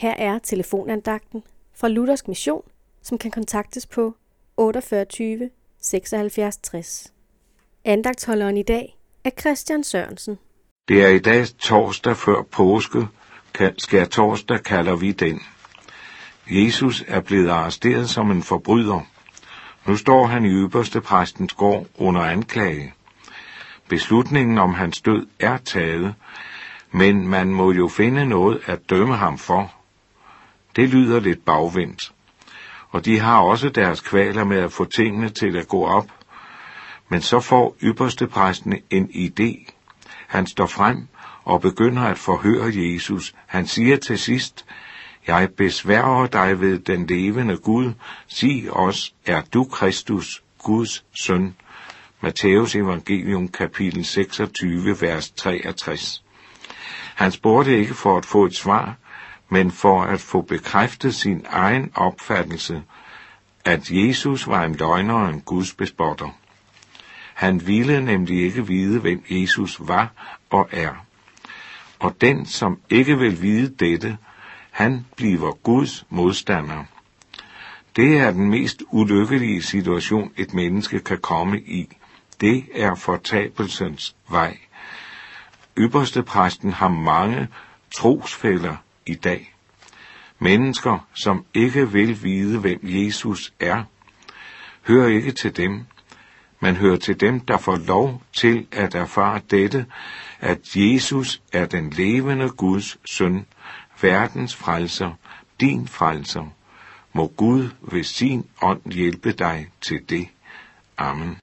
Her er telefonandagten fra Luthersk Mission, som kan kontaktes på 48 76 60. Andagtholderen i dag er Christian Sørensen. Det er i dag torsdag før påske, skær torsdag kalder vi den. Jesus er blevet arresteret som en forbryder. Nu står han i ypperste præstens gård under anklage. Beslutningen om hans død er taget, men man må jo finde noget at dømme ham for. Det lyder lidt bagvendt. Og de har også deres kvaler med at få tingene til at gå op. Men så får ypperste præsten en idé. Han står frem og begynder at forhøre Jesus. Han siger til sidst, jeg besværger dig ved den levende Gud, sig os, er du Kristus, Guds søn? Matteus evangelium kapitel 26, vers 63. Han spurgte ikke for at få et svar, men for at få bekræftet sin egen opfattelse, at Jesus var en løgner og en Guds bespotter. Han ville nemlig ikke vide, hvem Jesus var og er. Og den, som ikke vil vide dette, han bliver Guds modstander. Det er den mest ulykkelige situation, et menneske kan komme i. Det er fortabelsens vej. Ypperste præsten har mange trosfælder i dag. Mennesker, som ikke vil vide, hvem Jesus er. hører ikke til dem, man hører til dem, der får lov til at erfare dette, at Jesus er den levende Guds søn, verdens frelser, din frelser. Må Gud ved sin ånd hjælpe dig til det. Amen.